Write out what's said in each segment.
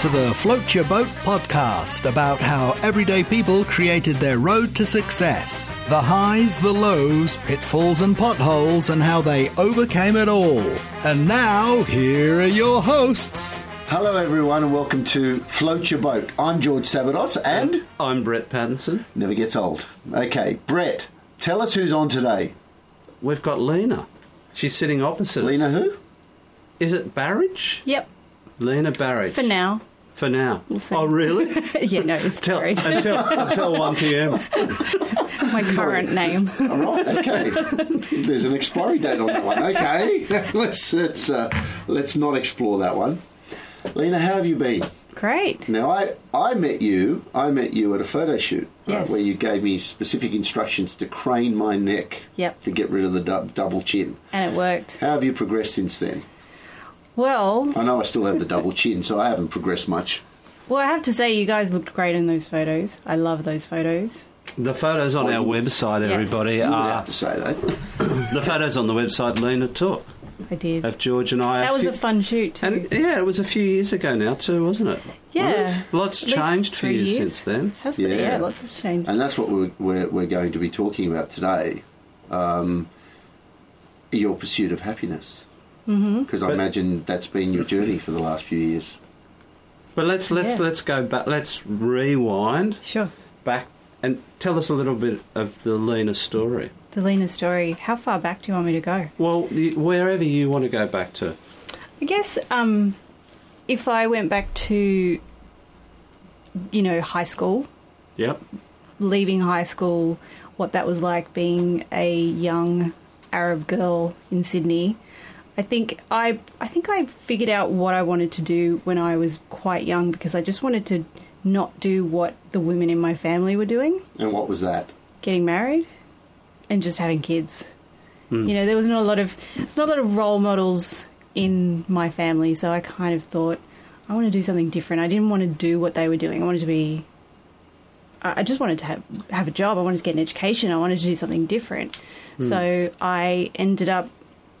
to the Float Your Boat podcast about how everyday people created their road to success. The highs, the lows, pitfalls, and potholes, and how they overcame it all. And now, here are your hosts. Hello, everyone, and welcome to Float Your Boat. I'm George Sabados, and I'm Brett Pattinson. never gets old. Okay, Brett, tell us who's on today. We've got Lena. She's sitting opposite Lena, us. who? Is it Barrage? Yep, Lena Barrage. for now. For now. We'll see. Oh, really? yeah, no, it's Till, Barrage. until, until 1 p.m. My current name. All right, okay. There's an expiry date on that one. Okay, let's let's uh, let's not explore that one. Lena, how have you been? Great. Now, I I met you. I met you at a photo shoot, right, where you gave me specific instructions to crane my neck Yep. to get rid of the du- double chin. And it worked. How have you progressed since then? Well, I know I still have the double chin, so I haven't progressed much. well, I have to say, you guys looked great in those photos. I love those photos. The photos on our website, Yes. everybody, You would are have to say that. the photos on the website Lena took I did. of George and I. That was few- a fun shoot too. And yeah, it was a few years ago now too, wasn't it? yeah. Lots At least changed for three you years. since then. Has it? Yeah. Yeah. lots of change. And that's what we're, we're, we're going to be talking about today um, your pursuit of happiness. Because I imagine that's been your journey for the last few years. But let's let's Yeah. let's go back. Let's rewind Sure. back and tell us a little bit of the Lena story. The Lena story. How far back do you want me to go? Well, wherever you want to go back to. I guess um, if I went back to, you know, high school, Yep. leaving high school, what that was like being a young Arab girl in Sydney. I think I I think I figured out what I wanted to do when I was quite young because I just wanted to not do what the women in my family were doing, And what was that? getting married and just having kids. Hmm. You know, there was not a lot of it's not a lot of role models in my family, so I kind of thought I want to do something different. I didn't want to do what they were doing. I wanted to be I I just wanted to have, have a job. I wanted to get an education. I wanted to do something different. Hmm. So I ended up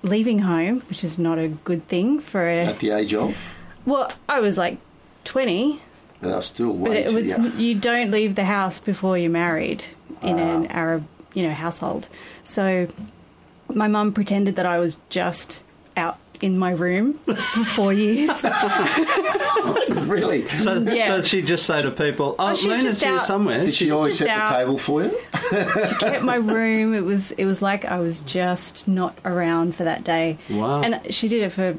leaving home, which is not a good thing for a. At the age of? Well, I was like 20, But I was still but it was young. you don't leave the house before you're married in an Ah. Arab, you know, household. So my mum pretended that I was just out in my room for four years. really? So, Yeah. so she'd just say to people, "Oh, Oh, she's Lena's just here out. somewhere." Did she She's- always just set out. the table for you? She kept my room. It was it was like I was just not around for that day. Wow. And she did it for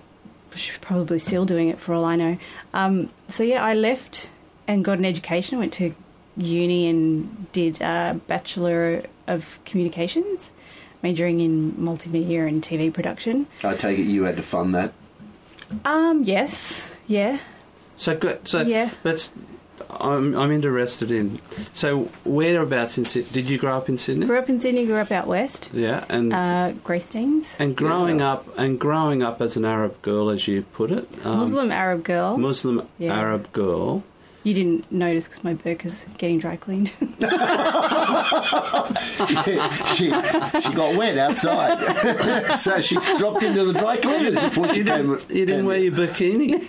she's probably still doing it for all I know. Um, so yeah, I left and got an education. Went to uni and did a bachelor of communications, majoring in multimedia and TV production. I take it you had to fund that. Um, yes, yeah. So good. So Yeah. let's. I'm I'm interested in. So whereabouts in Sydney? Did you grow up in Sydney? Grew up in Sydney. Grew up out west. Yeah, and Uh, Greystanes, and growing Yeah. up and growing up as an Arab girl, as you put it, um, Muslim Arab girl. Muslim Yeah. Arab girl. You didn't notice because my burka's getting dry cleaned. she, she got wet outside. so she dropped into the dry cleaners before she You came. didn't, you didn't wear your bikini.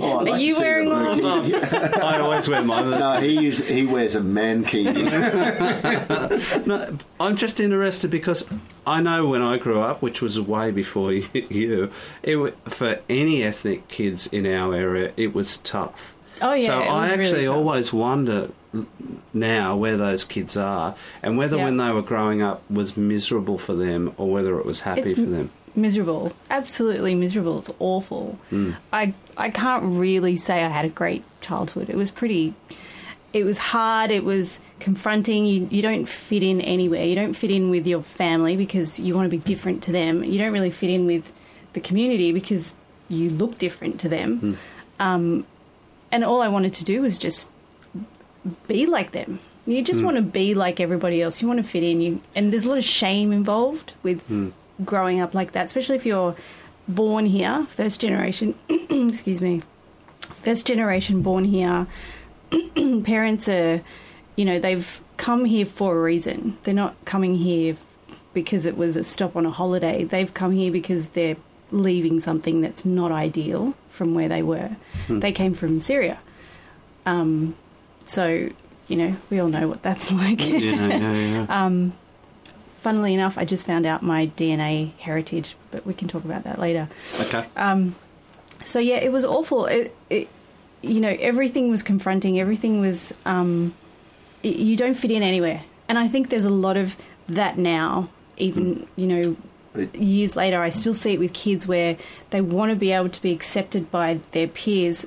Oh, I'd like Are you wearing one? burqa. Oh. I always wear mine. No, he use, he wears a mankini. No, I'm just interested because I know when I grew up, which was way before you, it, for any ethnic kids in our area, it was tough. Oh, yeah, So I really actually tough. always wonder now where those kids are and whether Yeah. when they were growing up was miserable for them or whether it was happy It's for them. miserable absolutely miserable it's awful hmm. i i can't really say i had a great childhood it was pretty it was hard it was confronting you you don't fit in anywhere. You don't fit in with your family because you want to be different to them. You don't really fit in with the community because you look different to them. Hmm. Um, and all i wanted to do was just be like them. You just hmm. want to be like everybody else. You want to fit in. You and there's a lot of shame involved with hmm. growing up like that especially if you're born here first generation excuse me first generation born here. Parents are you know they've come here for a reason they're not coming here because it was a stop on a holiday. They've come here because they're leaving something that's not ideal from where they were. They came from Syria. Um, so, you know, we all know what that's like. Yeah, yeah, yeah. Um, funnily enough, I just found out my DNA heritage, but we can talk about that later. okay. Um, so yeah, it was awful. It, it, you know, everything was confronting. Everything was. Um, you don't fit in anywhere, and I think there's a lot of that now. Even hmm. you know, years later, I still see it with kids where they want to be able to be accepted by their peers.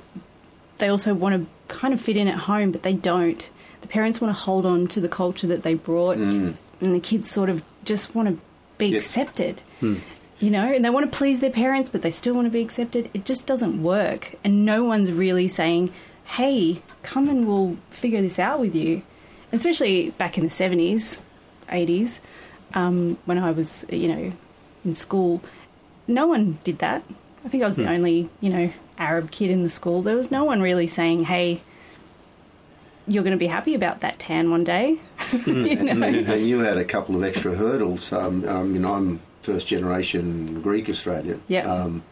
They also want to kind of fit in at home, but they don't. The parents want to hold on to the culture that they brought, hmm. and the kids sort of just want to be Yep. accepted hmm. you know, and they want to please their parents, but they still want to be accepted. It just doesn't work. And no one's really saying, hey, come and we'll figure this out with you. Especially back in the 70s, 80s, um, when I was, you know, in school, no one did that. I think I was the only, you know, Arab kid in the school. There was no one really saying, hey, you're going to be happy about that tan one day. you know? and you had a couple of extra hurdles. Um, I mean, I'm first generation Greek Australian. Yeah. Um,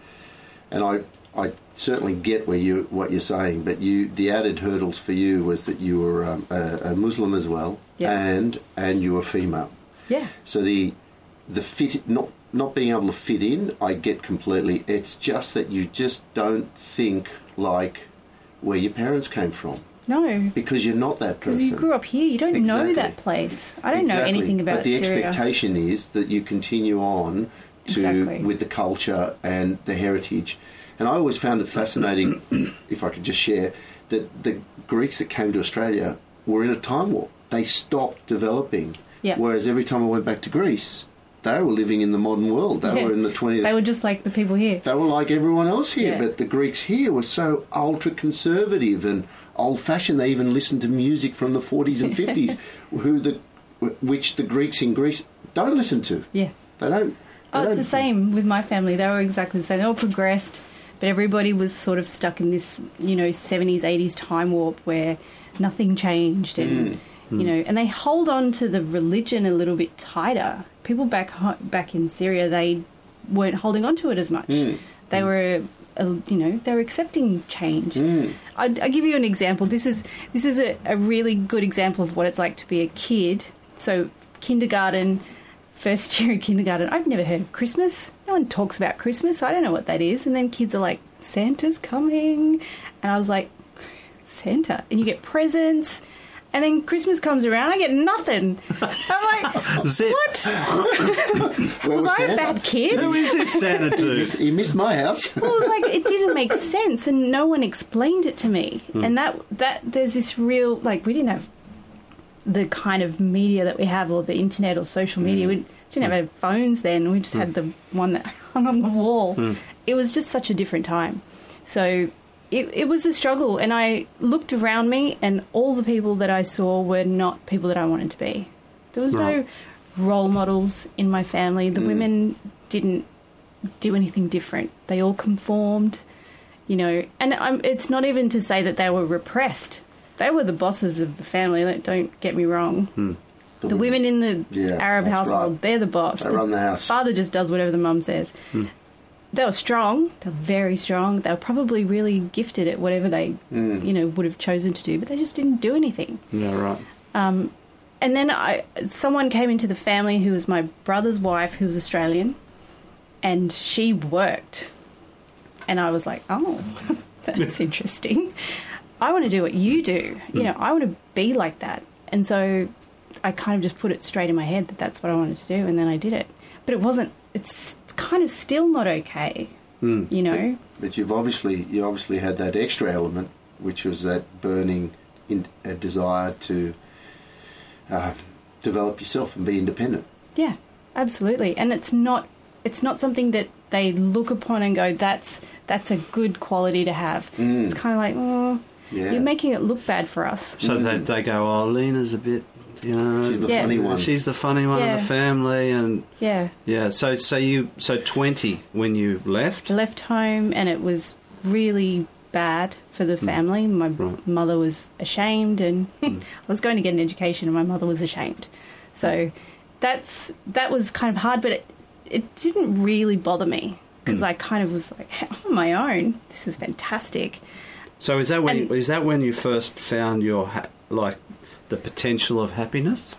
and I, I certainly get where you what you're saying, but you the added hurdles for you was that you were um, a, a Muslim as well, Yeah. and and you were female. Yeah. So the the fit not not being able to fit in, I get completely. It's just that you just don't think like where your parents came from No. because you're not that person. Because you grew up here, you don't know that place. I don't know anything about But the Syria. expectation is that you continue on to Exactly. with the culture and the heritage. And I always found it fascinating, if I could just share, that the Greeks that came to Australia were in a time warp. They stopped developing. Yeah. Whereas every time I went back to Greece, they were living in the modern world. They Yeah. were in the 20th They were just like the people here. they were like everyone else here, Yeah. but the Greeks here were so ultra conservative and old fashioned. They even listened to music from the 40s and 50s, who the which the Greeks in Greece don't listen to. Yeah. They don't. Oh, it's the same with my family. They were exactly the same. They all progressed, but everybody was sort of stuck in this, you know, 70s, 80s time warp where nothing changed and, Mm. you know, and they hold on to the religion a little bit tighter. People back ho- back in Syria, they weren't holding on to it as much. Mm. They were, uh, you know, they were accepting change. Mm. I I give you an example. This is this is a, a really good example of what it's like to be a kid. So kindergarten, first year of kindergarten. I've never heard of Christmas. No one talks about Christmas. I don't know what that is. And then kids are like, Santa's coming, and I was like, Santa, and you get presents. And then Christmas comes around, I get nothing. I'm like, Zip. what? Where Was I a Santa? bad kid? Who is this Santa He dude? missed- He missed my house. Well, it was like it didn't make sense, and no one explained it to me. Hmm. And that that there's this real like we didn't have the kind of media that we have, or the internet or social media. Hmm. We didn't hmm. have phones then. We just had hmm. the one that hung on the wall. Hmm. It was just such a different time. So it it was a struggle, and I looked around me, and all the people that I saw were not people that I wanted to be. There was Right. no role models in my family. The women didn't do anything different. They all conformed, you know. And um, it's not even to say that they were repressed. They were the bosses of the family. Don't get me wrong. The women in the Yeah, Arab household, right. they're the boss. They run the house. Father just does whatever the mum says. They were strong. They were very strong. They were probably really gifted at whatever they, Mm. you know, would have chosen to do. But they just didn't do anything. Yeah, right. Um, and then I, someone came into the family who was my brother's wife, who was Australian, and she worked. And I was like, oh, that's interesting. I want to do what you do. You know, I want to be like that. And so I kind of just put it straight in my head that that's what I wanted to do, and then I did it. But it wasn't. It's kind of still not okay. You know. But you've obviously you obviously had that extra element, which was that burning in, a desire to uh, develop yourself and be independent. Yeah, absolutely. And it's not it's not something that they look upon and go, "That's that's a good quality to have." Mm. It's kind of like, "Oh, Yeah. you're making it look bad for us." So they, they go, oh, Lena's a bit, you know. She's the Yeah. funny one. She's the funny one Yeah. in the family, and Yeah, yeah. So so you so twenty when you left. I left home, and it was really bad for the hmm. family. My Right. mother was ashamed, and hmm. I was going to get an education, and my mother was ashamed. So that's that was kind of hard, but it, it didn't really bother me because hmm. I kind of was like, I'm on my own. This is fantastic. So is that when And- is that when you first found your ha- like the potential of happiness?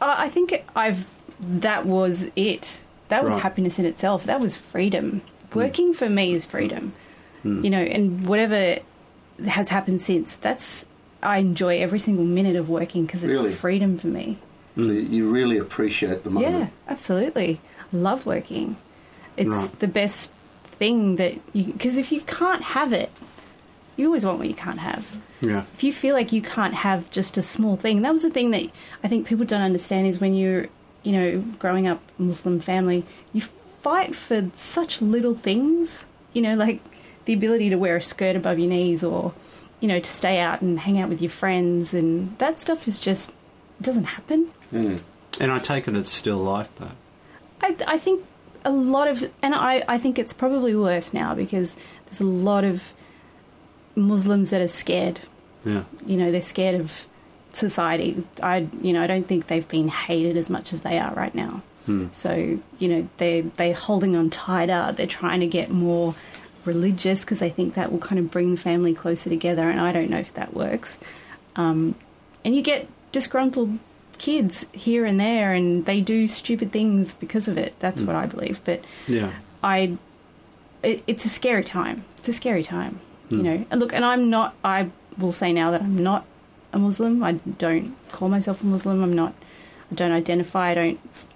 Uh, I think I've that was it. That was Right. happiness in itself. That was freedom. Hmm. Working for me is freedom. Hmm. You know, and whatever has happened since, that's I enjoy every single minute of working because it's Really? freedom for me. Hmm. So you really appreciate the moment. Yeah, absolutely. Love working. It's Right. the best thing that you because if you can't have it, you always want what you can't have. Yeah. If you feel like you can't have just a small thing, that was the thing that I think people don't understand is when you're, you know, growing up Muslim family, you fight for such little things, you know, like the ability to wear a skirt above your knees or, you know, to stay out and hang out with your friends and that stuff is just it doesn't happen. Mm. And I take it it's still like that. I, I think a lot of, and I, I think it's probably worse now because there's a lot of Muslims that are scared. Yeah. You know, they're scared of society. I, you know, I don't think they've been hated as much as they are right now. So, you know, they they're holding on tighter. They're trying to get more religious because they think that will kind of bring the family closer together. And I don't know if that works. Um, and you get disgruntled kids here and there, and they do stupid things because of it. That's what I believe. But Yeah. I, it, it's a scary time. It's a scary time, you hmm. know. And look, and I'm not. I will say now that I'm not a Muslim. I don't call myself a Muslim. I'm not. I don't identify. I don't f-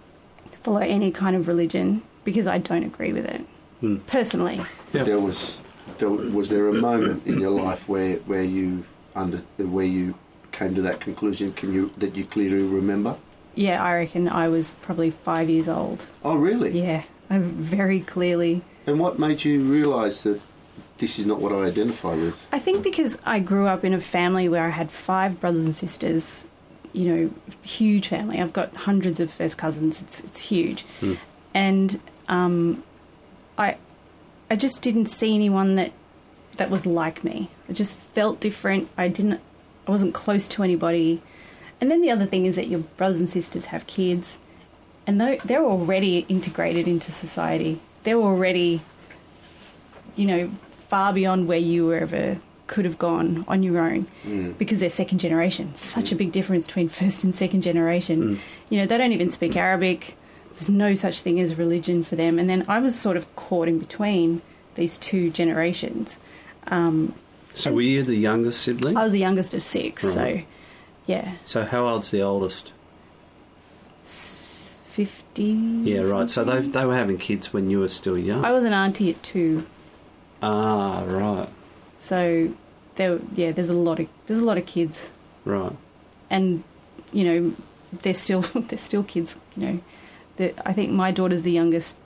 follow any kind of religion because I don't agree with it hmm. personally. Yeah. There was, there, was there a moment in your life where where you under where you came to that conclusion? Can you that you clearly remember? Yeah, I reckon I was probably five years old. Oh, really? Yeah, I very clearly. And what made you realise that this is not what I identify with? I think because I grew up in a family where I had five brothers and sisters, you know, huge family. I've got hundreds of first cousins. It's it's huge, and um, I I just didn't see anyone that that was like me. I just felt different. I didn't. I wasn't close to anybody. And then the other thing is that your brothers and sisters have kids, and they're already integrated into society. They're already, you know, far beyond where you ever could have gone on your own because they're second generation. Such a big difference between first and second generation. You know, they don't even speak Arabic. There's no such thing as religion for them. And then I was sort of caught in between these two generations. Um, So were you the youngest sibling? I was the youngest of six, so yeah, So how old's the oldest? fifty. Yeah, right. So they they were having kids when you were still young. I was an auntie at two, ah, right, so there. Yeah, there's a lot of there's a lot of kids, right. and you know they're still they're still kids. You know, The- I think my daughter's the youngest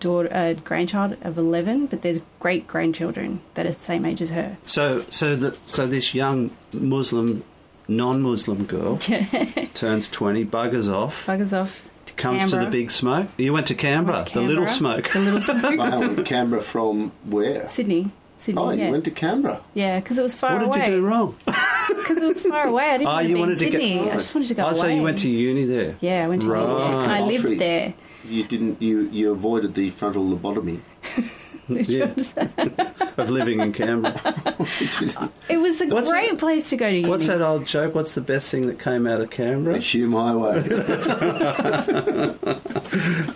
daughter uh, grandchild of eleven, but there's great grandchildren that are the same age as her. So so that so this young Muslim, non-Muslim girl turns twenty, buggers off, Buggers off. To comes to the big smoke. You went to Canberra, Went to the little smoke. The little smoke. Wow, Canberra from where? Sydney. Sydney. Oh, yeah. you went to Canberra. Yeah, because it was far away. What did you do wrong? Because it was far away. I didn't Oh, want to you be wanted in to get- Sydney. I just wanted to go Oh, away. so you went to uni there. Yeah, I went to Right. uni. And I lived there. You didn't. You you avoided the frontal lobotomy. Yeah. of living in Canberra. It was a What's great that- place to go to uni. What's that old joke? What's the best thing that came out of Canberra? The Hume highway.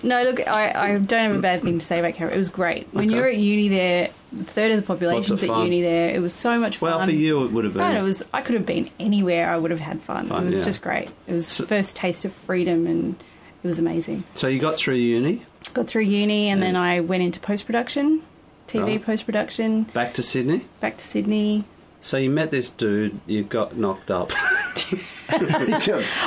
No, look, I, I don't have a bad thing to say about Canberra. It was great. When Okay. you're at uni there, a third of the population's Lots at uni there. It was so much fun. Well, for you it would have been. No, it was. I could have been anywhere. I would have had fun. Fun, it was yeah. just great. It was So- the first taste of freedom, and it was amazing. So you got through uni, Got through uni, and Yeah. then I went into post production, TV Right. post production, back to Sydney. back to Sydney. So you met this dude, you got knocked up.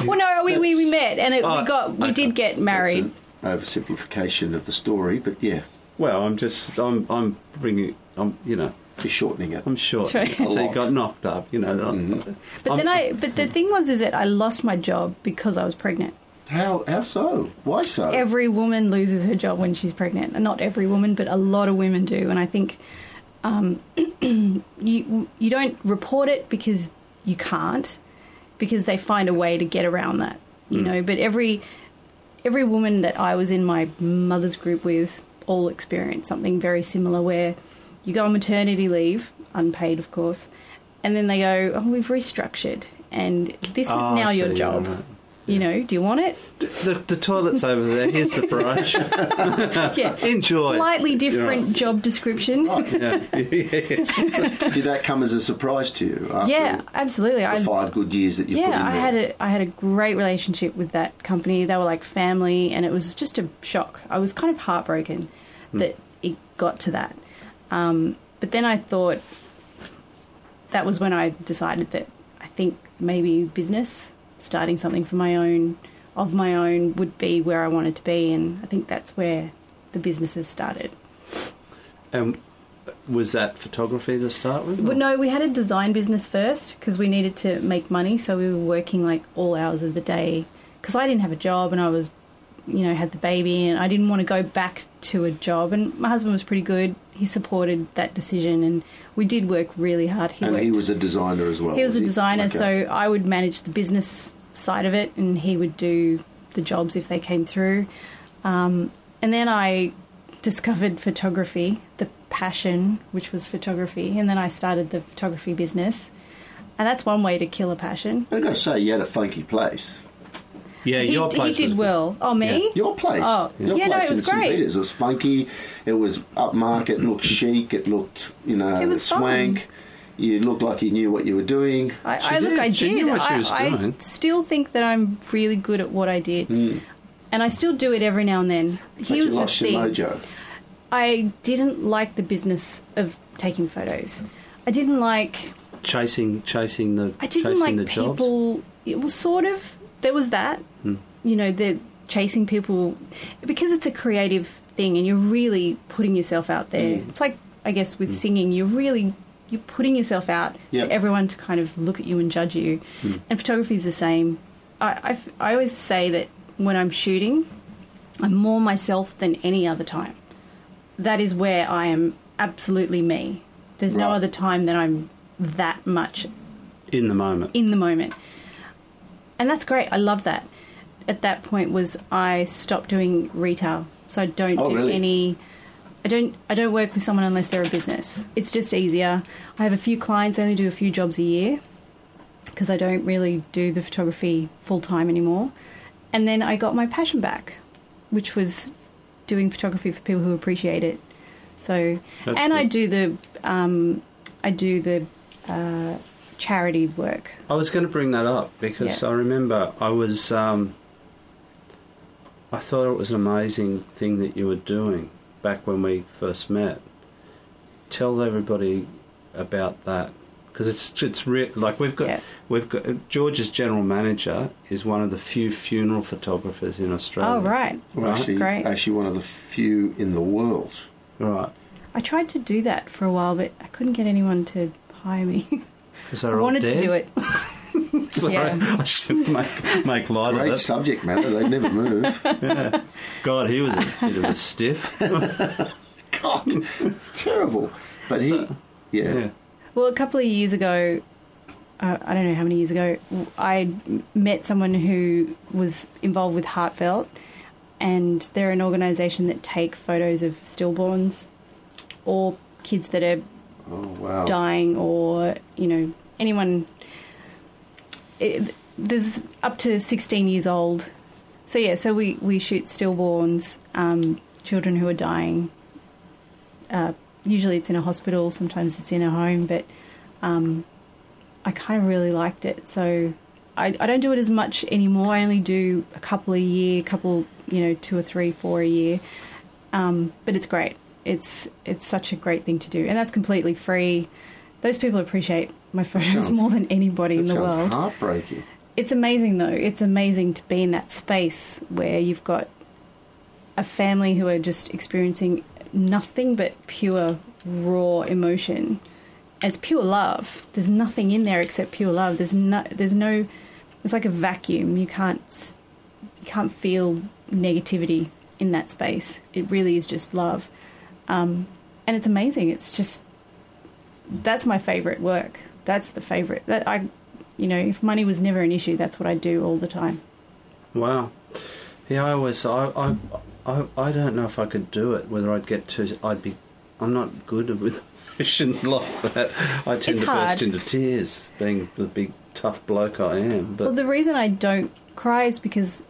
Well, no, we, we, we met, and it, Oh, we got we okay. did get married. That's an oversimplification of the story, but yeah, well, I'm just, I'm, I'm bringing, I'm, you know, you're shortening it. I'm short. Sure. So you got knocked up, you know. Mhm. But then I'm- I, but the thing was, is that I lost my job because I was pregnant. How how so? Why so? Every woman loses her job when she's pregnant, not every woman, but a lot of women do. And I think um, you you don't report it because you can't, because they find a way to get around that. you know. But every every woman that I was in my mother's group with all experienced something very similar, where you go on maternity leave, unpaid, of course, and then they go, "Oh, we've restructured, and this is Oh, now your job." right. You know, do you want it? The, the toilet's over there. Here's the brush. Yeah, Enjoy. Slightly different job description. yeah. yes. Did that come as a surprise to you? After yeah, absolutely. the I five good years that you put in yeah, I had a I had a great relationship with that company. They were like family, and it was just a shock. I was kind of heartbroken that it got to that. Um, but then I thought that was when I decided that I think maybe business, starting something for my own of my own, would be where I wanted to be, and I think that's where the businesses started. And was that photography to start with? Well, no, we had a design business first because we needed to make money. So we were working like all hours of the day because I didn't have a job and I was, you know, had the baby and I didn't want to go back to a job. And my husband was pretty good. He supported that decision and we did work really hard. He and worked. he was a designer as well. He was a he? designer, Okay. so I would manage the business side of it, and he would do the jobs if they came through. Um, and then I discovered photography, the passion, which was photography, and then I started the photography business. And that's one way to kill a passion. I've got to say, you had a funky place. Yeah, he, your he did was- well. Oh, me? Yeah. Your place. Oh, Your yeah, no, it was in St. great. Peters. It was funky. It was upmarket. It looked chic. It looked, you know, It was fun. swank. You looked like you knew what you were doing. I, She I look, did. I She did. knew what she I, was I doing. still think that I'm really good at what I did, hmm. and I still do it every now and then. But Here's you the lost your thing: mojo. I didn't like the business of taking photos. I didn't like. chasing, chasing the, I didn't chasing like the jobs. people. It was sort of there was that, hmm. you know, the chasing people because it's a creative thing, and you're really putting yourself out there. Hmm. It's like I guess with hmm. singing, you're really you're putting yourself out Yep. for everyone to kind of look at you and judge you. And photography is the same. I, I f- I always say that when I'm shooting, I'm more myself than any other time. That is where I am absolutely me. There's no other time that I'm that much in the moment. in the moment. And that's great. I love that. At that point was I stopped doing retail. So I don't Oh, do really? any I don't I don't work with someone unless they're a business. It's just easier. I have a few clients, I only do a few jobs a year because I don't really do the photography full time anymore. And then I got my passion back, which was doing photography for people who appreciate it. So That's and I do the um, I do the uh, charity work. I was going to bring that up because Yeah. I remember I was. Um, I thought it was an amazing thing that you were doing back when we first met. Tell everybody about that because it's it's re- like we've got Yeah. we've got George's general manager is one of the few funeral photographers in Australia. Oh right. Well, actually, Great. actually one of the few in the world. right. I tried to do that for a while, but I couldn't get anyone to hire me. Because I they're all wanted dead. to do it. Sorry, Yeah. I shouldn't make make light Great of it. subject matter. They'd never move. Yeah. God, he was a bit of a stiff. God, it's terrible. But he, So- yeah. yeah. Well, a couple of years ago, uh, I don't know how many years ago, I met someone who was involved with Heartfelt, and they're an organisation that take photos of stillborns or kids that are Oh wow. dying or you know anyone it, there's up to 16 years old. So yeah so we, we shoot stillborns um, children who are dying. Uh, usually it's in a hospital sometimes it's in a home but um, i kind of really liked it. So I, I don't do it as much anymore. I only do a couple a year a couple you know two or three four a year. Um, but it's great it's it's such a great thing to do. And that's completely free. Those people appreciate my photos Sounds- more than anybody in the world. heartbreaking. it's amazing though. It's amazing to be in that space where you've got a family who are just experiencing nothing but pure raw emotion. It's pure love. There's nothing in there except pure love. There's no there's no it's like a vacuum. You can't you can't feel negativity in that space. It really is just love um, and it's amazing it's just that's my favorite work that's the favorite that i you know if money was never an issue that's what i do all the time Wow. Yeah, I always I, I I I don't know if I could do it. Whether I'd get to I'd be I'm not good with emotion like that. I tend It's to hard. burst into tears, being the big tough bloke I am. But Well, the reason I don't cry is because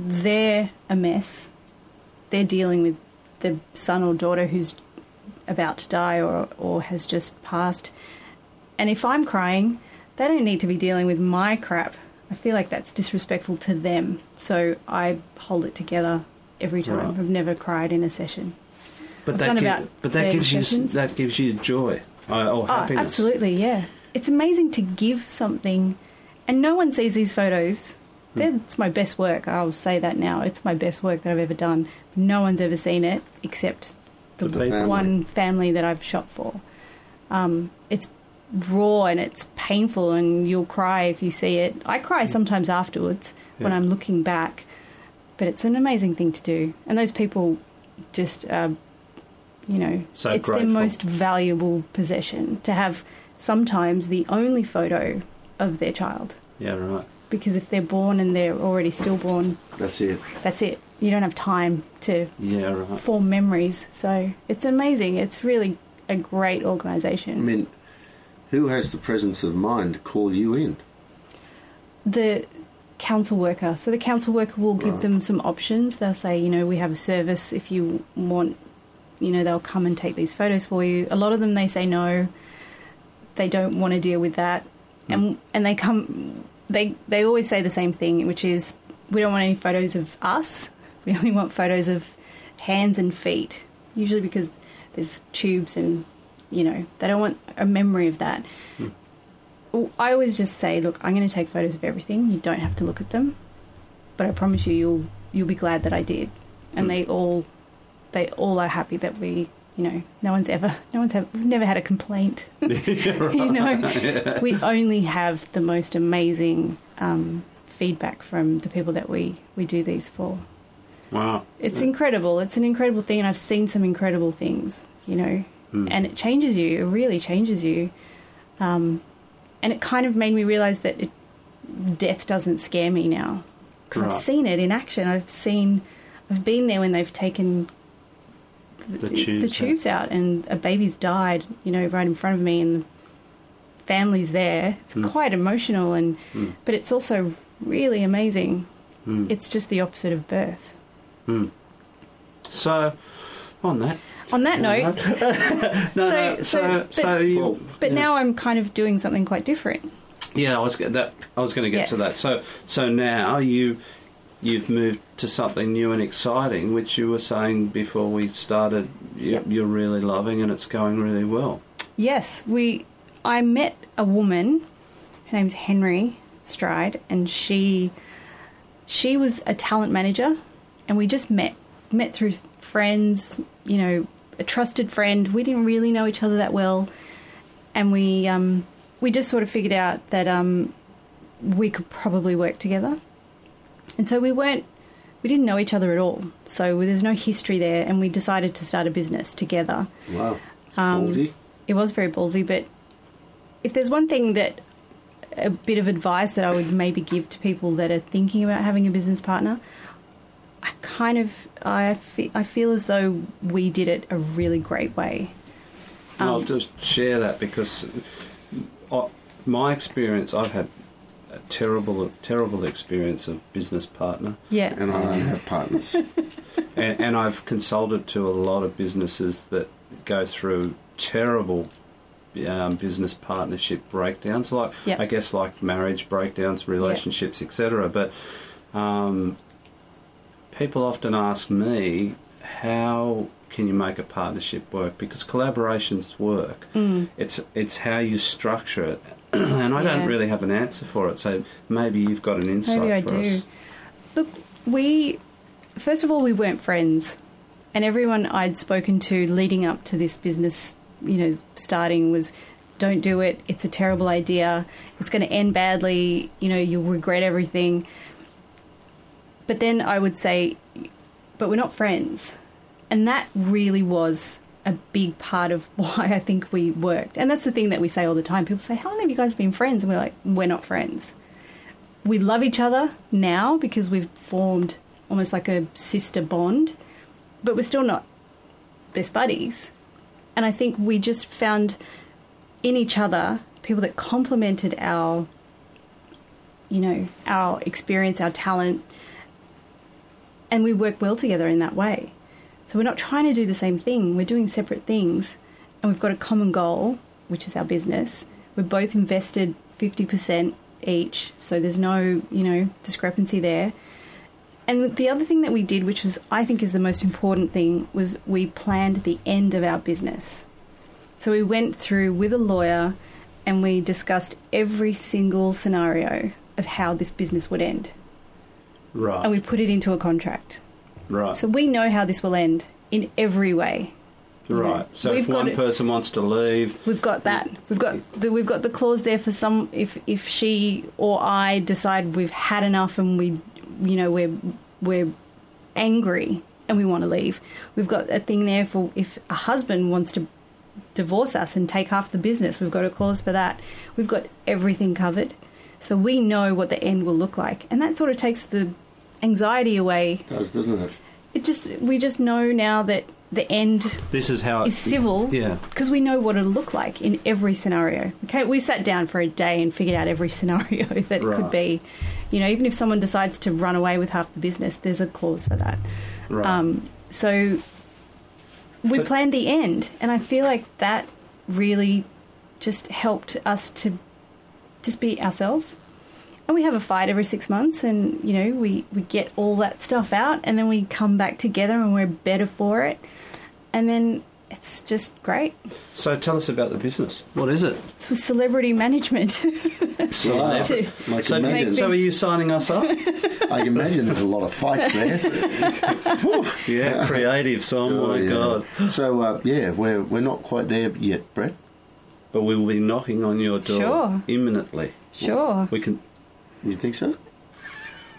they're a mess. They're dealing with the son or daughter who's about to die or, or has just passed. And if I'm crying, they don't need to be dealing with my crap. I feel like that's disrespectful to them. So I hold it together every time. Right. I've never cried in a session. but I've that done gi- about but that 30 gives you that gives you joy uh, or Oh, happiness. absolutely, yeah. It's amazing to give something, and no one sees these photos. It's my best work. I'll say that now. It's my best work that I've ever done. No one's ever seen it except the, The people. one family that I've shot for. Um, it's raw and it's painful, and you'll cry if you see it. I cry sometimes afterwards when Hmm. I'm looking back, but it's an amazing thing to do. And those people just, uh, you know, So it's grateful. their most valuable possession to have sometimes the only photo of their child. Yeah, right. Because if they're born and they're already stillborn, That's it. that's it. You don't have time to Yeah, right. form memories. So it's amazing. It's really a great organisation. I mean, who has the presence of mind to call you in? the council worker. So the council worker will give Right. them some options. They'll say, you know, we have a service if you want, you know, they'll come and take these photos for you. A lot of them they say no. They don't want to deal with that. Hmm. And and they come they they always say the same thing, which is we don't want any photos of us. We only want photos of hands and feet. Usually because there's tubes and you know, they don't want a memory of that. Well, I always just say, look, I'm going to take photos of everything. You don't have to look at them, but I promise you, you'll you'll be glad that I did. And Mm. they all they all are happy that we, you know, no one's ever no one's ever we've never had a complaint. you know, we only have the most amazing um, feedback from the people that we we do these for. Wow. It's incredible. It's an incredible thing, and I've seen some incredible things. You know, Mm. and it changes you. It really changes you. Um, and it kind of made me realize that it, death doesn't scare me now because Right. I've seen it in action. I've seen, I've been there when they've taken the, The tubes out. tubes out, and a baby's died. You know, right in front of me, and the family's there. It's Mm. quite emotional, and Mm. but it's also really amazing. Mm. It's just the opposite of birth. Mm. So, on that. On that note, No, So- no, so- so, but- so you, Well, but yeah. now I'm kind of doing something quite different. Yeah, I was that. I was going to get to that. So, so now you you've moved to something new and exciting, which you were saying before we started. You, Yep. You're really loving, and it's going really well. Yes, we. I met a woman. Her name's Henry Stride, and she she was a talent manager, and we just met met through friends. You know, a trusted friend. We didn't really know each other that well, and we um, we just sort of figured out that um, we could probably work together, and so we weren't. We didn't know each other at all, so there's no history there, and we decided to start a business together. Wow. Um, Ballsy. It was very ballsy, but if there's one thing that a bit of advice that I would maybe give to people that are thinking about having a business partner, I kind of I fe- I feel as though we did it a really great way. I'll Um, just share that because uh, my experience, I've had a terrible, terrible experience of business partner, Yeah, And I don't have partners. and, and I've consulted to a lot of businesses that go through terrible um, business partnership breakdowns, like Yep. I guess like marriage breakdowns, relationships, etc. But um, people often ask me, how can you make a partnership work? Because collaborations work. Mm. It's it's how you structure it, and I don't really have an answer for it. So maybe you've got an insight maybe I for do. us. Look, we first of all we weren't friends, and everyone I'd spoken to leading up to this business, you know, starting was, "Don't do it. It's a terrible idea. It's going to end badly. You know, you'll regret everything." But then I would say, "But we're not friends," and that really was a big part of why I think we worked. And that's the thing that we say all the time. People say, "How long have you guys been friends?" And we're like, "We're not friends." we love each other now because we've formed almost like a sister bond, but we're still not best buddies. And I think we just found in each other people that complemented our, you know, our experience, our talent, and we work well together in that way. So we're not trying to do the same thing, we're doing separate things, and we've got a common goal, which is our business. We're both invested 50% each, so there's no, you know, discrepancy there. And the other thing that we did, which was I think is the most important thing, was we planned the end of our business. So we went through with a lawyer and we discussed every single scenario of how this business would end. Right. And we put it into a contract. Right. So we know how this will end in every way. right. So We've if got one it- person wants to leave, We've got that. We've got the, we've got the clause there for some if if she or I decide we've had enough and we you know we're we're angry and we want to leave. We've got a thing there for if a husband wants to divorce us and take half the business. We've got a clause for that. We've got everything covered. So we know what the end will look like. And that sort of takes the anxiety away. Does doesn't it? It just we just know now that the end this is how is civil Yeah. because we know what it'll look like in every scenario. Okay, we sat down for a day and figured out every scenario that it could be. You know, even if someone decides to run away with half the business, there's a clause for that. Right. Um, so we So- planned the end, and I feel like that really just helped us to just be ourselves. And we have a fight every six months, and you know we we get all that stuff out, and then we come back together, and we're better for it. And then it's just great. so tell us about the business. What is it? It's with celebrity management. Right. To- I So, imagine. so are you signing us up? I can imagine there's a lot of fights there. yeah, creative. So, oh my yeah. god! So uh, yeah, we're we're not quite there yet, Brett. But we will be knocking on your door Sure. imminently. sure, We can. You think so?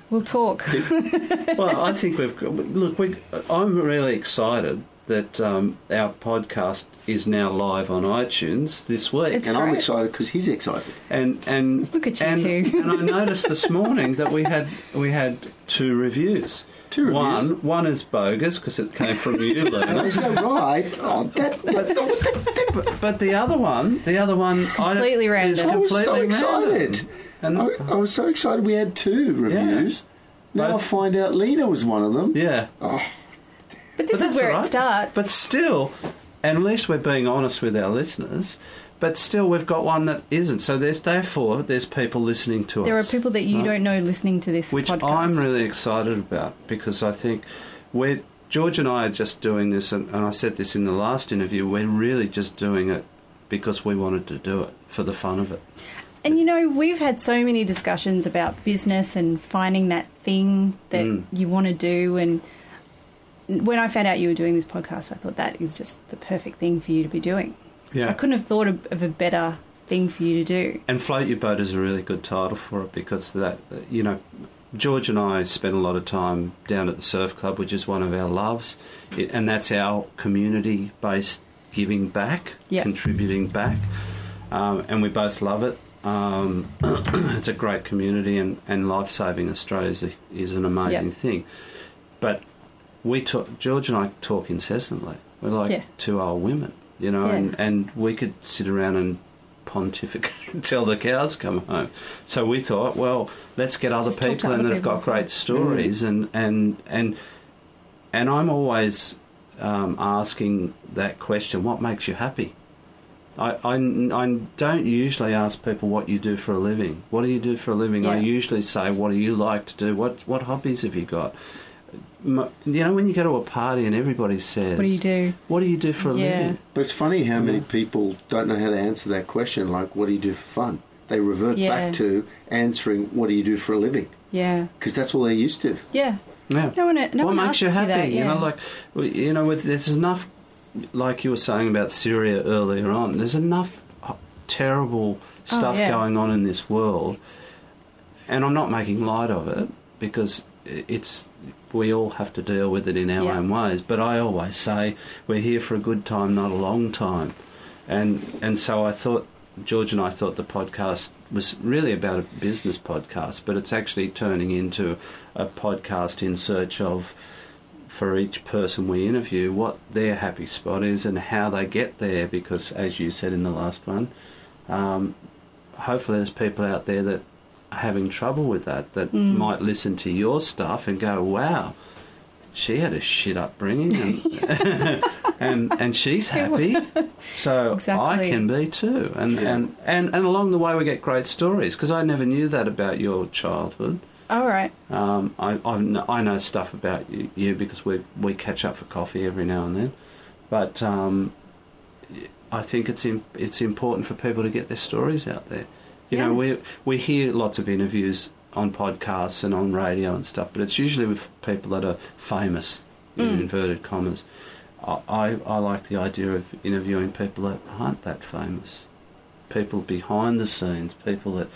we'll talk. Well, I think we've got. Look, we. I'm really excited that um, our podcast is now live on iTunes this week. It's and I'm excited because he's excited. and and Look at you and, two. and I noticed this morning that we had we had two reviews. Two reviews? One one is bogus because it came from you, Oh, Luna. is that right? Oh, that, that, but, but the other one, the other one, I don't- Completely is random. I was so completely random. Excited. And I, uh-huh. I was so excited we had two reviews. Now I find out Lena was one of them. yeah, Oh, But this But is where all right. it starts. But still, at least we're being honest with our listeners. But still, we've got one that isn't. So there's therefore there's people listening to us. there are people that you right? don't know listening to this which podcast. I'm really excited about because I think we're George and I are just doing this, and, and I said this in the last interview. We're really just doing it because we wanted to do it for the fun of it. And you know, we've had so many discussions about business and finding that thing that Mm. you want to do. And when I found out you were doing this podcast, I thought that is just the perfect thing for you to be doing. Yeah. I couldn't have thought of, of a better thing for you to do. And float your boat is a really good title for it because that you know, George and I spend a lot of time down at the surf club, which is one of our loves, it, and that's our community-based giving back, Yeah. contributing back, um, and we both love it. Um, it's a great community, and, and life saving Australia is, a, is an amazing Yeah. thing. But we talk, George and I talk incessantly. We're like Yeah. two old women, you know, Yeah. and, and we could sit around and pontificate until the cows come home. So we thought, well, let's get other Just people in that have got great stories, and and and and I'm always um, asking that question: What makes you happy? I, I, I don't usually ask people what you do for a living. What do you do for a living? I usually say, what do you like to do? What what hobbies have you got? You know, when you go to a party and everybody says, What do you do? What do you do for a Yeah. living? But it's funny how many people don't know how to answer that question. Like, what do you do for fun? They revert Yeah. back to answering, "What do you do for a living?" Yeah. Because that's all they're used to. Yeah. Yeah. No one, no what one makes you asks happy? that, You know, like you know, with there's enough, like you were saying about Syria earlier on. There's enough terrible oh, stuff Oh, yeah. going on in this world, and I'm not making light of it because it's we all have to deal with it in our Yeah. own ways. But I always say we're here for a good time, not a long time, and and so I thought George and I thought the podcast was really about a business podcast, but it's actually turning into a podcast in search of, for each person we interview, what their happy spot is and how they get there. Because, as you said in the last one, um, hopefully there's people out there that are having trouble with that, that might listen to your stuff and go, wow. She had a shit upbringing, and and, and she's happy, so I can be too. And, and, and, and along the way, we get great stories because I never knew that about your childhood. All right. Um, I, I, know, I know stuff about you, you because we, we catch up for coffee every now and then. But um, I think it's, im- it's important for people to get their stories out there. You know, we, we hear lots of interviews on podcasts and on radio and stuff, but it's usually with people that are famous, in Mm. inverted commas. I, I, I like the idea of interviewing people that aren't that famous, people behind the scenes, people that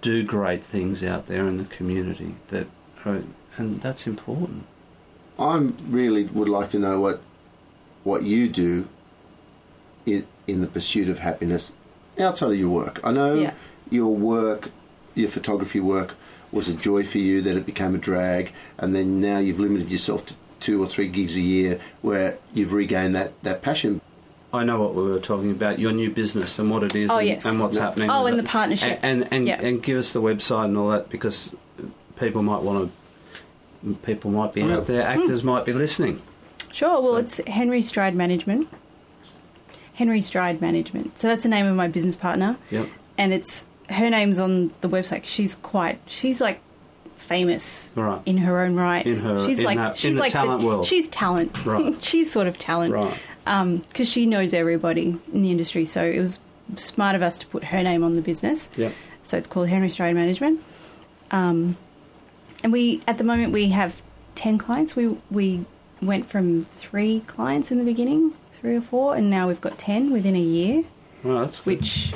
do great things out there in the community. That are, and that's important. I really would like to know what what you do in in the pursuit of happiness outside of your work. I know Yeah. your work, your photography work, was a joy for you. That it became a drag, and then now you've limited yourself to two or three gigs a year, where you've regained that that passion. I know what we were talking about, your new business and what it is Oh, and, yes. and what's Yeah. happening. Oh, with and it. the partnership. And and, and, Yeah. and give us the website and all that because people might want to. People might be Yeah. out there. Mm. Actors might be listening. Sure. Well, it's Henry Stride Management. Henry Stride Management. So that's the name of my business partner, Yep. and it's her name's on the website. She's quite. She's like famous Right. in her own right. In her- she's in like that- she's in the like talent world. She's talent. Right. she's sort of talent. Right. Because she knows everybody in the industry. So it was smart of us to put her name on the business. Yep. So it's called Henry Stride Management. Um, and we, at the moment, we have 10 clients. We, we went from three clients in the beginning, three or four, and now we've got 10 within a year, that's which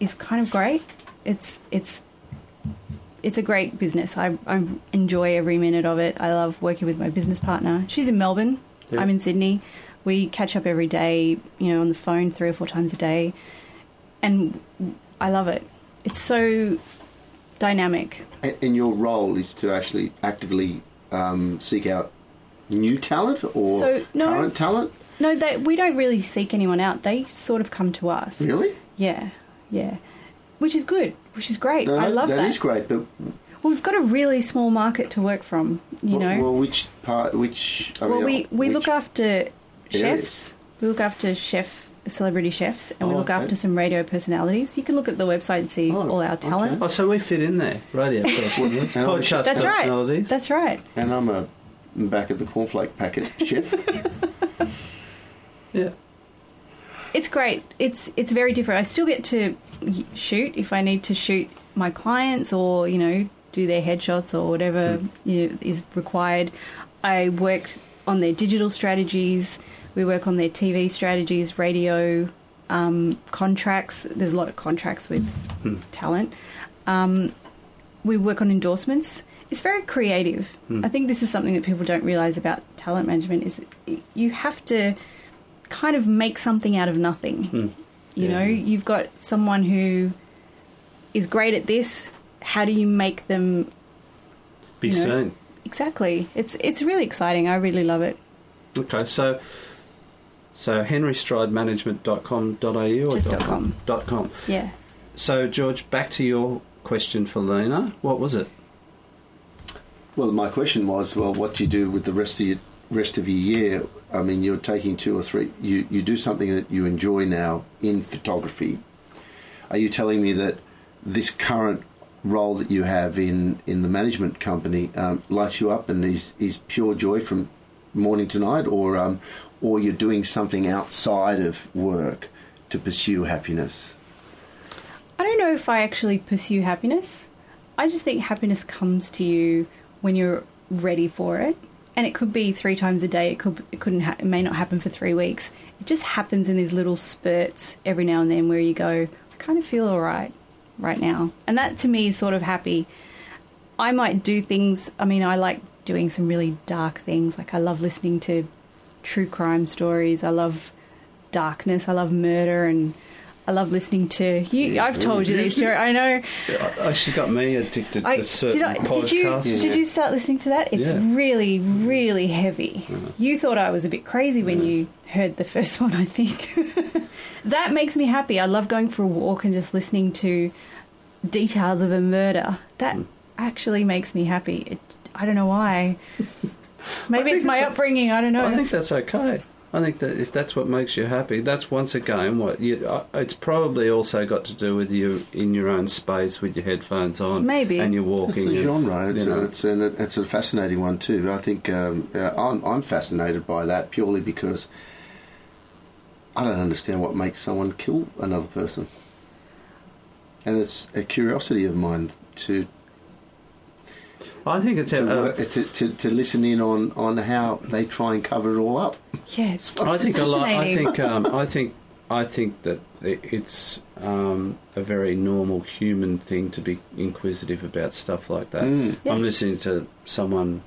is kind of great. It's, it's, it's a great business. I, I enjoy every minute of it. I love working with my business partner. She's in Melbourne. Yeah. I'm in Sydney. We catch up every day, you know, on the phone three or four times a day. And I love it. It's so dynamic. And, and your role is to actually actively um, seek out new talent or So, no. current talent. No, they, we don't really seek anyone out. They sort of come to us. Really? Yeah, yeah. Which is good, which is great. No, I love that. That is great, but Well, we've got a really small market to work from, you well, know. well, which part? Which? I Well, mean, we, we which- look after chefs. We look after chef celebrity chefs, and we Oh, look okay. after some radio personalities. You can look at the website and see Oh, all our talent. Oh, so we fit in there, radio personalities, And I'm a podcast chef. That's right. That's right. And I'm a back of the cornflake packet chef. Yeah. It's great. It's it's very different. I still get to shoot if I need to shoot my clients or you know do their headshots or whatever hmm. you know, is required. I work on their digital strategies. We work on their TV strategies, radio um, contracts. There's a lot of contracts with Hmm. talent. Um, we work on endorsements. It's very creative. Hmm. I think this is something that people don't realize about talent management is you have to kind of make something out of nothing. Hmm. You Yeah. know, you've got someone who is great at this. How do you make them Be You know. seen. exactly? It's it's really exciting. I really love it. Okay, so so henrystridemanagement.com.au or Just dot dot com. Dot com. Yeah. So George, back to your question for Lena. What was it? well, my question was, well, what do you do with the rest of your rest of your year? I mean, you're taking two or three. You you do something that you enjoy now in photography. Are you telling me that this current role that you have in, in the management company um, lights you up and is, is pure joy from morning to night, or um, or you're doing something outside of work to pursue happiness? I don't know if I actually pursue happiness. I just think happiness comes to you when you're ready for it, and it could be three times a day. It could it couldn't ha- it may not happen for three weeks. It just happens in these little spurts every now and then where you go, I kind of feel all right right now, and that to me is sort of happy. I might do things. I mean, I like doing some really dark things. Like I love listening to true crime stories. I love darkness. I love murder and I love listening to you. I've told you these stories. I know. Oh, she's got me addicted to I, certain did, I, did you podcasts. did you start listening to that? It's Yeah. really really heavy. You thought I was a bit crazy when you heard the first one. I think that makes me happy. I love going for a walk and just listening to details of a murder. That hmm. actually makes me happy. It, I don't know why. Maybe it's my it's upbringing. I don't know. I think that's okay. I think that if that's what makes you happy, that's once again what you. uh, It's probably also got to do with you in your own space with your headphones on, Maybe. and you're It's walking. a and, genre. It's, you a, know. it's, an, it's a fascinating one too. I think um, uh, I'm, I'm fascinated by that purely because I don't understand what makes someone kill another person, and it's a curiosity of mine to I think it's. to, uh, work- to, to, to listen in on, on how they try and cover it all up. yeah, I think a lot. I think. Um, I think. I think that it's um, a very normal human thing to be inquisitive about stuff like that. Mm. Yeah. I'm listening to someone.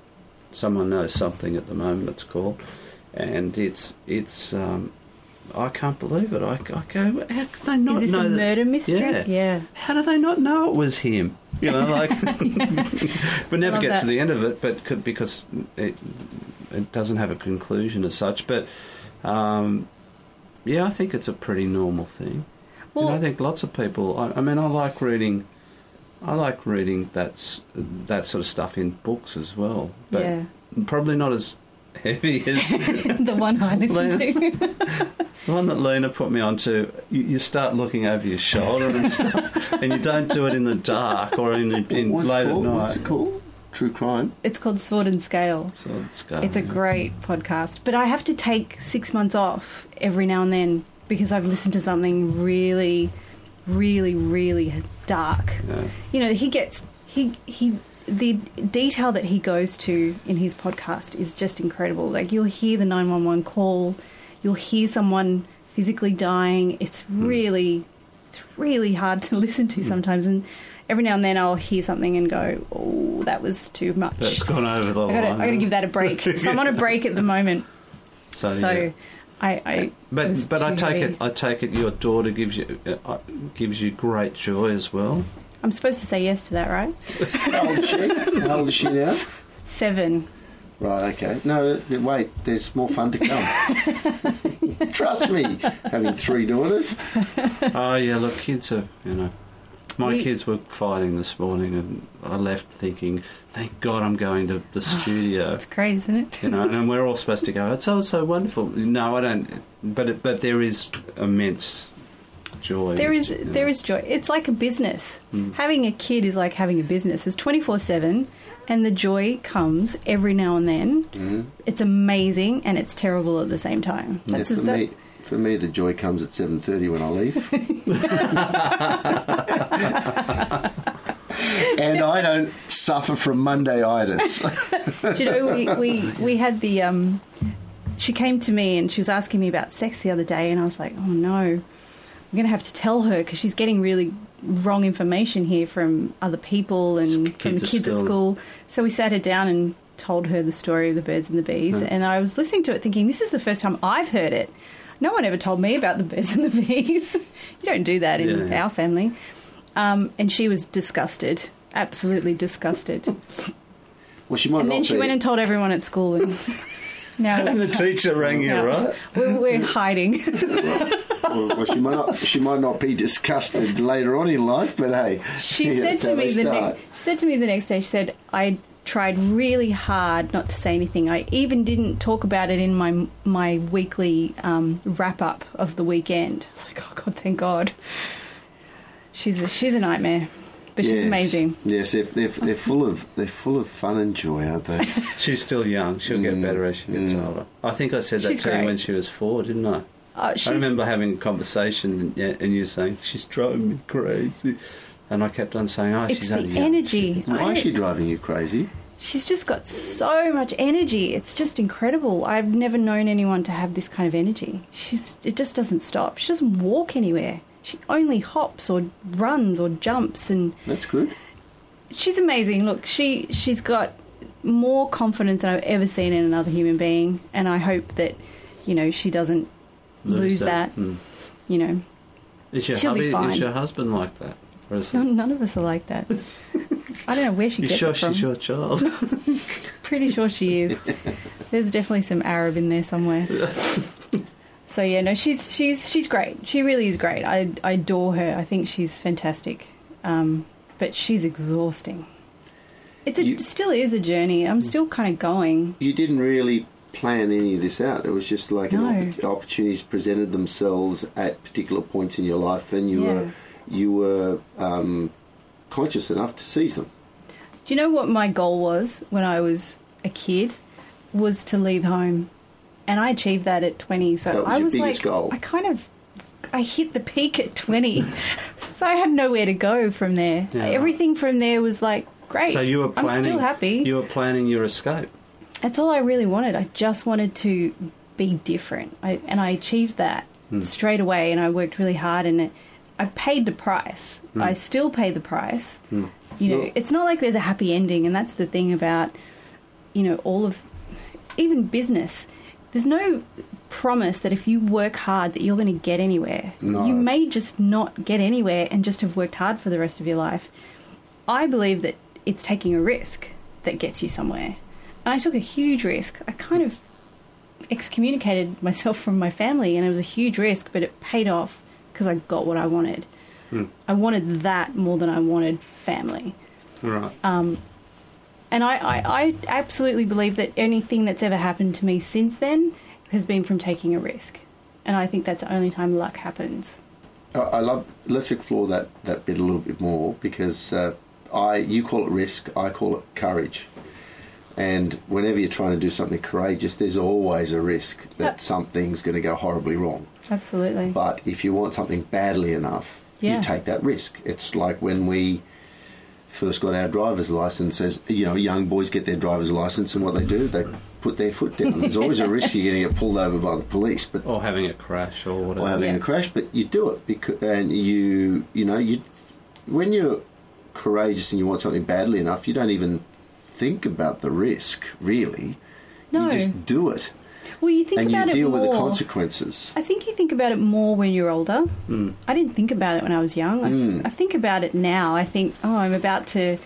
Someone knows something at the moment. It's called, and it's it's. Um, I can't believe it. I, I go. How can they not know? Is this know a that- murder mystery? Yeah. yeah. How do they not know it was him? You know, like, but never get that. to the end of it. But could, because it it doesn't have a conclusion as such. But um, yeah, I think it's a pretty normal thing. Well, I think lots of people. I, I mean, I like reading. I like reading that that sort of stuff in books as well. But yeah. probably not as heavy as the one I listen to. the one that Lena put me onto. You, you start looking over your shoulder and stuff, and you don't do it in the dark or in, in What's, late it at night. What's it called? True crime. it's called Sword and Scale. So it's, go- It's a great podcast, but I have to take six months off every now and then because I've listened to something really, really, really dark. Yeah. You know, he gets he he the detail that he goes to in his podcast is just incredible. Like you'll hear the nine one one call, you'll hear someone physically dying. It's really it's really hard to listen to sometimes, and every now and then I'll hear something and go, "Oh, that was too much." That's gone over the I gotta, line. I gotta give that a break. So I'm on a break at the moment. So, So yeah. I, I But but I take heavy. it I take it your daughter gives you uh, uh, gives you great joy as well. I'm supposed to say yes to that, right? How old is she? How old is she now? Seven. Right, okay. No, wait, there's more fun to come. Trust me, having three daughters. oh yeah, look, kids are you know. My We- kids were fighting this morning, and I left thinking, "Thank God I'm going to the studio." It's great, isn't it? you know, and we're all supposed to go. It's all so wonderful. No, I don't. But it, but there is immense joy. There is know. there is joy. It's like a business. Mm. Having a kid is like having a business. It's 24/7 and the joy comes every now and then. Mm. It's amazing and it's terrible at the same time. Yeah, That's for that, me, for me, the joy comes at seven thirty when I leave, and I don't suffer from Mondayitis. Do you know, we, we, we had the. Um, she came to me and she was asking me about sex the other day, and I was like, oh no, I'm going to have to tell her because she's getting really wrong information here from other people and Kids from at kids at school. school. So we sat her down and told her the story of the birds and the bees, and I was listening to it thinking, this is the first time I've heard it. No one ever told me about the birds and the bees. you don't do that in Yeah. our family. Um, and she was disgusted, absolutely disgusted. Well, she might And then she be. went and told everyone at school, and now And the teacher rang you, right? we're, we're hiding. well, well, she might not. She might not be disgusted later on in life, but hey, She yeah, said to me the next. She said to me the next day. She said, "I tried really hard not to say anything. I even didn't talk about it in my my weekly um, wrap up of the weekend." I was like, "Oh God, thank God." She's a, she's a nightmare, but she's Yes. amazing. Yes, they're, they're, they're full of they're full of fun and joy, aren't they? She's still young. She'll get Mm, better as she gets mm. older. I think I said that She's to you when she was four, didn't I? Uh, I remember having a conversation and, and you saying she's driving me crazy, and I kept on saying, "Oh, it's she's the only energy. I Why don't- is she driving you crazy? She's just got so much energy. It's just incredible. I've never known anyone to have this kind of energy. She's it just doesn't stop. She doesn't walk anywhere. She only hops or runs or jumps and That's good. she's amazing. Look, she she's got more confidence than I've ever seen in another human being and I hope that you know she doesn't lose, that. Mm. you know. Is your She'll be hubby, fine. is your husband like that? Or is None, none of us are like that. I don't know where she you gets sure it from. she's your child? Pretty sure she is. There's definitely some Arab in there somewhere. So yeah, no, she's she's she's great. She really is great. I I adore her. I think she's fantastic. Um, but she's exhausting. It's a, You- it still is a journey. I'm still kind of going. You didn't really plan any of this out. It was just like an No. opp- opportunities presented themselves at particular points in your life, and you Yeah. were you were um, conscious enough to seize them. Do you know what my goal was when I was a kid? Was to leave home, and I achieved that at 20. So was I was like, goal. I kind of, I hit the peak at 20, so I had nowhere to go from there. Yeah. Everything from there was like great. so you were planning. I'm still happy. You were planning your escape. That's all I really wanted. I just wanted to be different, I, and I achieved that Hmm. straight away. And I worked really hard, and it, I paid the price. I still pay the price. You know, Well- it's not like there's a happy ending, and that's the thing about you know all of even business. There's no promise that if you work hard that you're going to get anywhere. No. You may just not get anywhere and just have worked hard for the rest of your life. I believe that it's taking a risk that gets you somewhere. And I took a huge risk. I kind of excommunicated myself from my family, and it was a huge risk, but it paid off because I got what I wanted. I wanted that more than I wanted family. Right. Um, and I, I, I absolutely believe that anything that's ever happened to me since then has been from taking a risk. And I think that's the only time luck happens. I, I love. Let's explore that that bit a little bit more because uh, I you call it risk, I call it courage. And whenever you're trying to do something courageous, there's always a risk that Yep. something's going to go horribly wrong. Absolutely. But if you want something badly enough, Yeah. you take that risk. It's like when we first got our driver's license. As you know, young boys get their driver's license, and what they do, they put their foot down. There's always a risk you're going to get pulled over by the police, but Or having a crash or whatever. or having Yeah. a crash. But you do it because, and you, you know, you when you're courageous and you want something badly enough, you don't even think about the risk. Really, No. you just do it, well, you think and about you deal it more. with the consequences. I think you think about it more when you're older. Hmm. I didn't think about it when I was young. I, Mm. I think about it now. I think, oh, I'm about to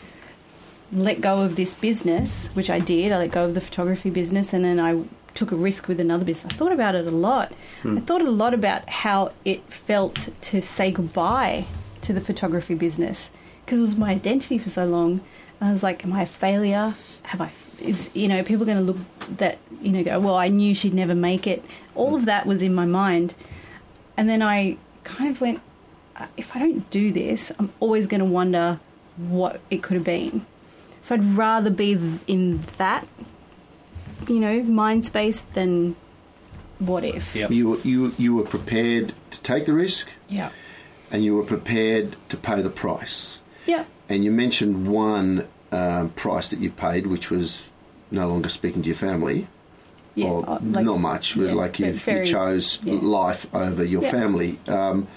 let go of this business, which I did. I let go of the photography business and then I took a risk with another business. I thought about it a lot. Hmm. I thought a lot about how it felt to say goodbye to the photography business because it was my identity for so long. And I was like, am I a failure? Have I, is, you know, people going to look that, you know, go, well, I knew she'd never make it. All of that was in my mind. And then I kind of went, "Uh, if I don't do this, I'm always going to wonder what it could have been. So I'd rather be in that, you know, mind space than what if. Yep. You you you were prepared to take the risk, Yeah. and you were prepared to pay the price. Yeah. And you mentioned one um, price that you paid, which was no longer speaking to your family. Yeah. or uh, like- not much, yeah, like you, you chose yeah. life over your family. Um,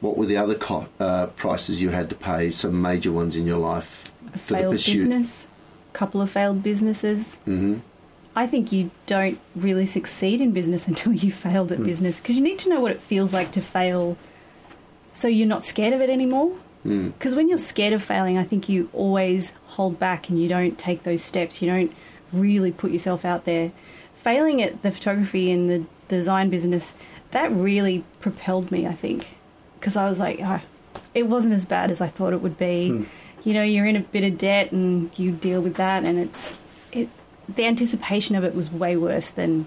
what were the other co- uh, prices you had to pay? Some major ones in your life A for the failed pursuit. business, couple of failed businesses. hmm I think you don't really succeed in business until you failed at business because you need to know what it feels like to fail so you're not scared of it anymore. Mm. Because when you're scared of failing, I think you always hold back and you don't take those steps. You don't really put yourself out there. Failing at the photography and the design business, that really propelled me, I think. Because I was like, oh, it wasn't as bad as I thought it would be. Hmm. You know, you're in a bit of debt and you deal with that, and it's it. The anticipation of it was way worse than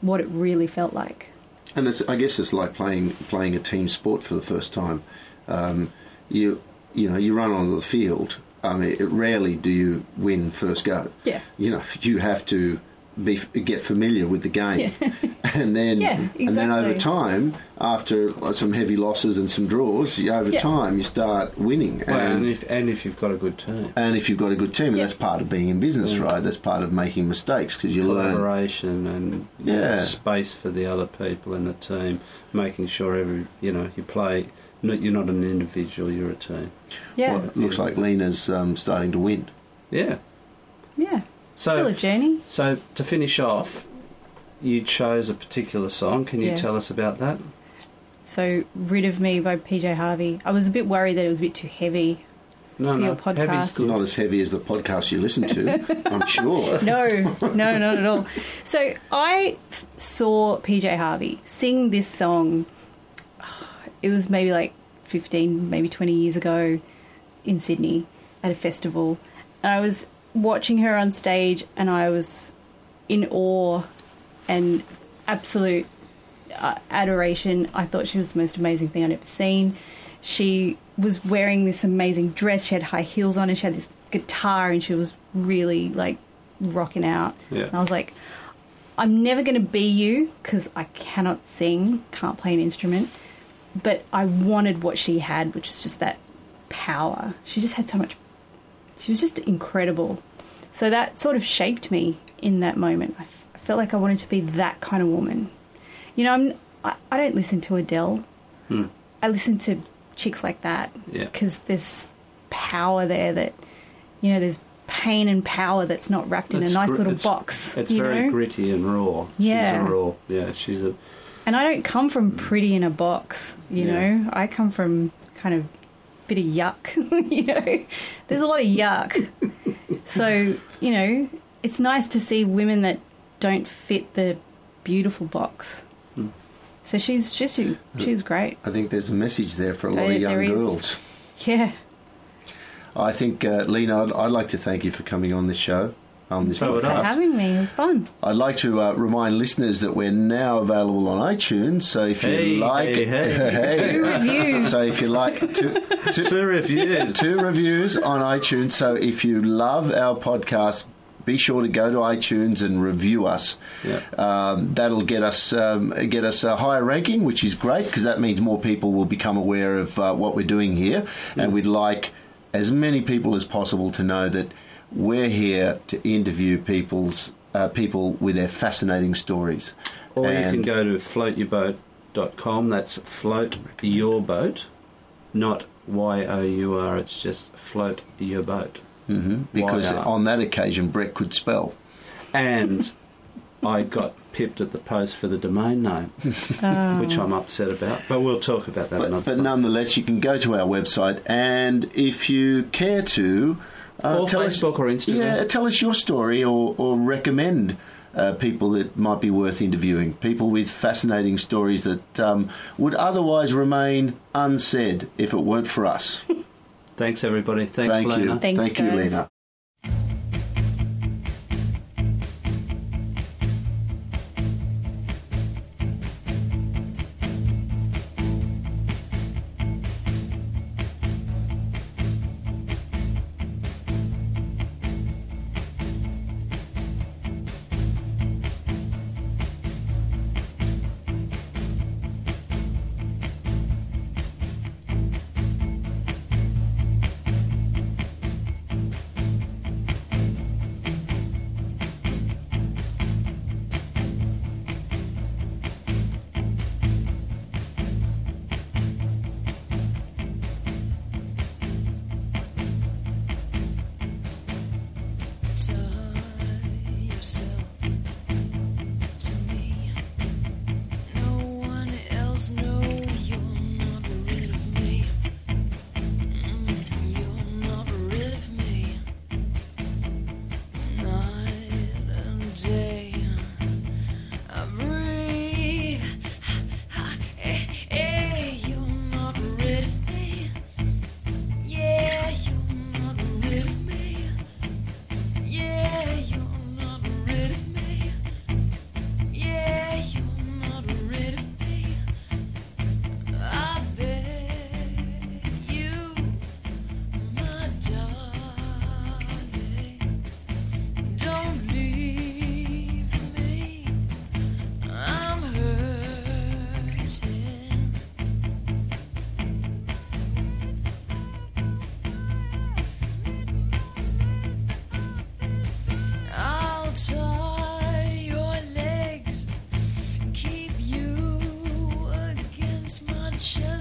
what it really felt like. And it's, I guess it's like playing playing a team sport for the first time. Um, you you know you run onto the field. I mean, rarely do you win first go. Yeah. You know, you have to be get familiar with the game, and then Yeah, and then over time, after some heavy losses and some draws, you, over Yeah. time you start winning. Well, and, and, if and if you've got a good team, and if you've got a good team, and Yeah. that's part of being in business, Yeah. right? That's part of making mistakes because you learn. collaboration and you know, Yeah. space for the other people in the team, making sure every you know you play. No- You're not an individual; you're a team. Yeah, Well, it looks like Lena's um, starting to win. Yeah. yeah. So Still a journey. So to finish off, you chose a particular song. Can you Yeah. tell us about that? So, Rid of Me by PJ Harvey. I was a bit worried that it was a bit too heavy. No, For no. your podcast. Heavy's It's good. not as heavy as the podcast you listen to, I'm sure. No, no, not at all. So, I f- saw PJ Harvey sing this song. It was maybe like 15, maybe 20 years ago in Sydney at a festival. And I was watching her on stage and I was in awe and absolute uh, adoration. I thought she was the most amazing thing I'd ever seen. She was wearing this amazing dress. She had high heels on and she had this guitar and she was really like rocking out. Yeah. And I was like, I'm never going to be you because I cannot sing, can't play an instrument. But I wanted what she had, which was just that power. She just had so much. She was just incredible. So that sort of shaped me in that moment. I, f- I felt like I wanted to be that kind of woman. You know, I'm, I, I don't listen to Adele. Hmm. I listen to chicks like that Yeah. because there's power there that, you know, there's pain and power that's not wrapped in It's a nice gr- little it's- box. It's very know? gritty and raw. Yeah. She's a raw. Yeah, she's a. And I don't come from pretty in a box, you Yeah. know. I come from kind of bit of yuck, you know. There's a lot of yuck. so, you know, it's nice to see women that don't fit the beautiful box. Hmm. So she's just she was great. I think there's a message there for a lot There- of young girls. Yeah. I think, uh, Lena, I'd, I'd like to thank you for coming on this show. On this So would For having me. It was fun. I'd like to uh, remind listeners that we're now available on iTunes. So if you Hey, like, hey, hey. Two reviews. so if you like two, two, Two reviews. two reviews on iTunes. So if you love our podcast, be sure to go to iTunes and review us. Yeah. Um, that'll get us um, get us a higher ranking, which is great because that means more people will become aware of uh, what we're doing here, and we'd like as many people as possible to know that we're here to interview people's uh, people with their fascinating stories. Or you can go to floatyourboat.com. That's float your boat, not Y O U R. It's just float your boat. Mhm, because Why not? on that occasion, Brett could spell. And I got pipped at the post for the domain name, which I'm upset about. But we'll talk about that But, another but time. nonetheless, you can go to our website, and if you care to, uh, Or tell us- Facebook or Instagram. yeah, tell us your story, or, or recommend uh, people that might be worth interviewing, people with fascinating stories that um, would otherwise remain unsaid if it weren't for us. Thanks, everybody. Thanks, Thank Lena. you, Thanks, thank you. Lena. Show.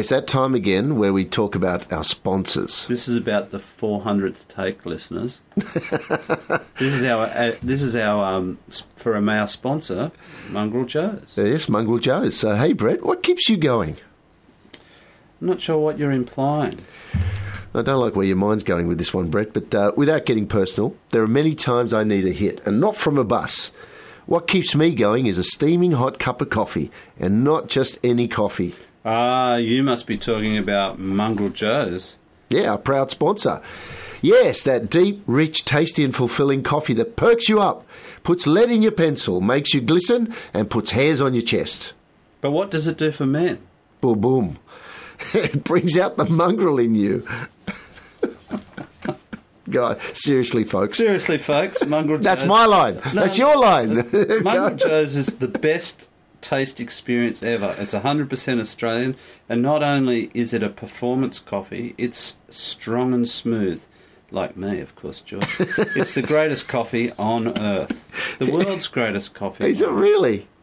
It's that time again where we talk about our sponsors. This is about the 400th take, listeners. this is our uh, this is our um, for a our sponsor, Mongrel Joe's. Yes, Mongrel Joe's. So, hey, Brett, what keeps you going? I'm not sure what you're implying. I don't like where your mind's going with this one, Brett, but uh, without getting personal, there are many times I need a hit, and not from a bus. What keeps me going is a steaming hot cup of coffee, and not just any coffee. Ah, you must be talking about Mongrel Joe's. Yeah, our proud sponsor. Yes, that deep, rich, tasty, and fulfilling coffee that perks you up, puts lead in your pencil, makes you glisten, and puts hairs on your chest. But what does it do for men? Boom, boom. it brings out the mongrel in you. God, seriously, folks. Seriously, folks, Mongrel Joe's. That's my line. That's your line. Mongrel Joe's is the best taste experience ever. It's 100% Australian, and not only is it a performance coffee, it's strong and smooth. Like me, of course, George. it's the greatest coffee on earth. The world's greatest coffee. Is it really?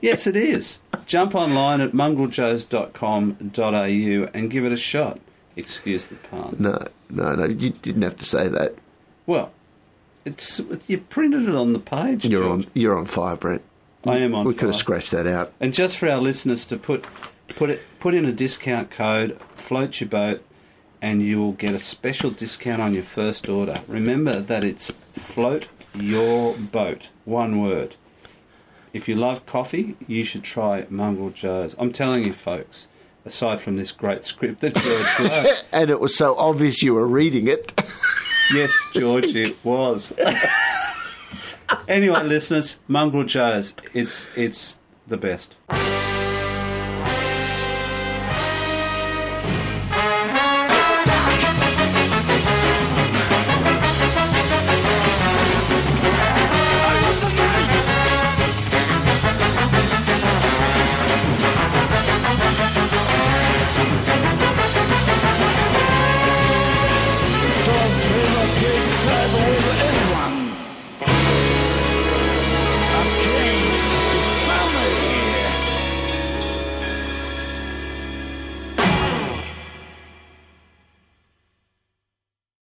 Yes, it is. Jump online at mongreljoes.com.au and give it a shot. Excuse the pun. No, no, no. You didn't have to say that. Well, it's you printed it on the page. You're George. on. You're on fire, Brett. I am on. We could have scratched that out. And just for our listeners to put put it put in a discount code, float your boat, and you will get a special discount on your first order. Remember that it's float your boat, one word. If you love coffee, you should try Mongrel Joe's. I'm telling you, folks. Aside from this great script that George wrote, And it was so obvious you were reading it. yes, George, it was. anyway, listeners, Mongrel Joe's, it's it's the best.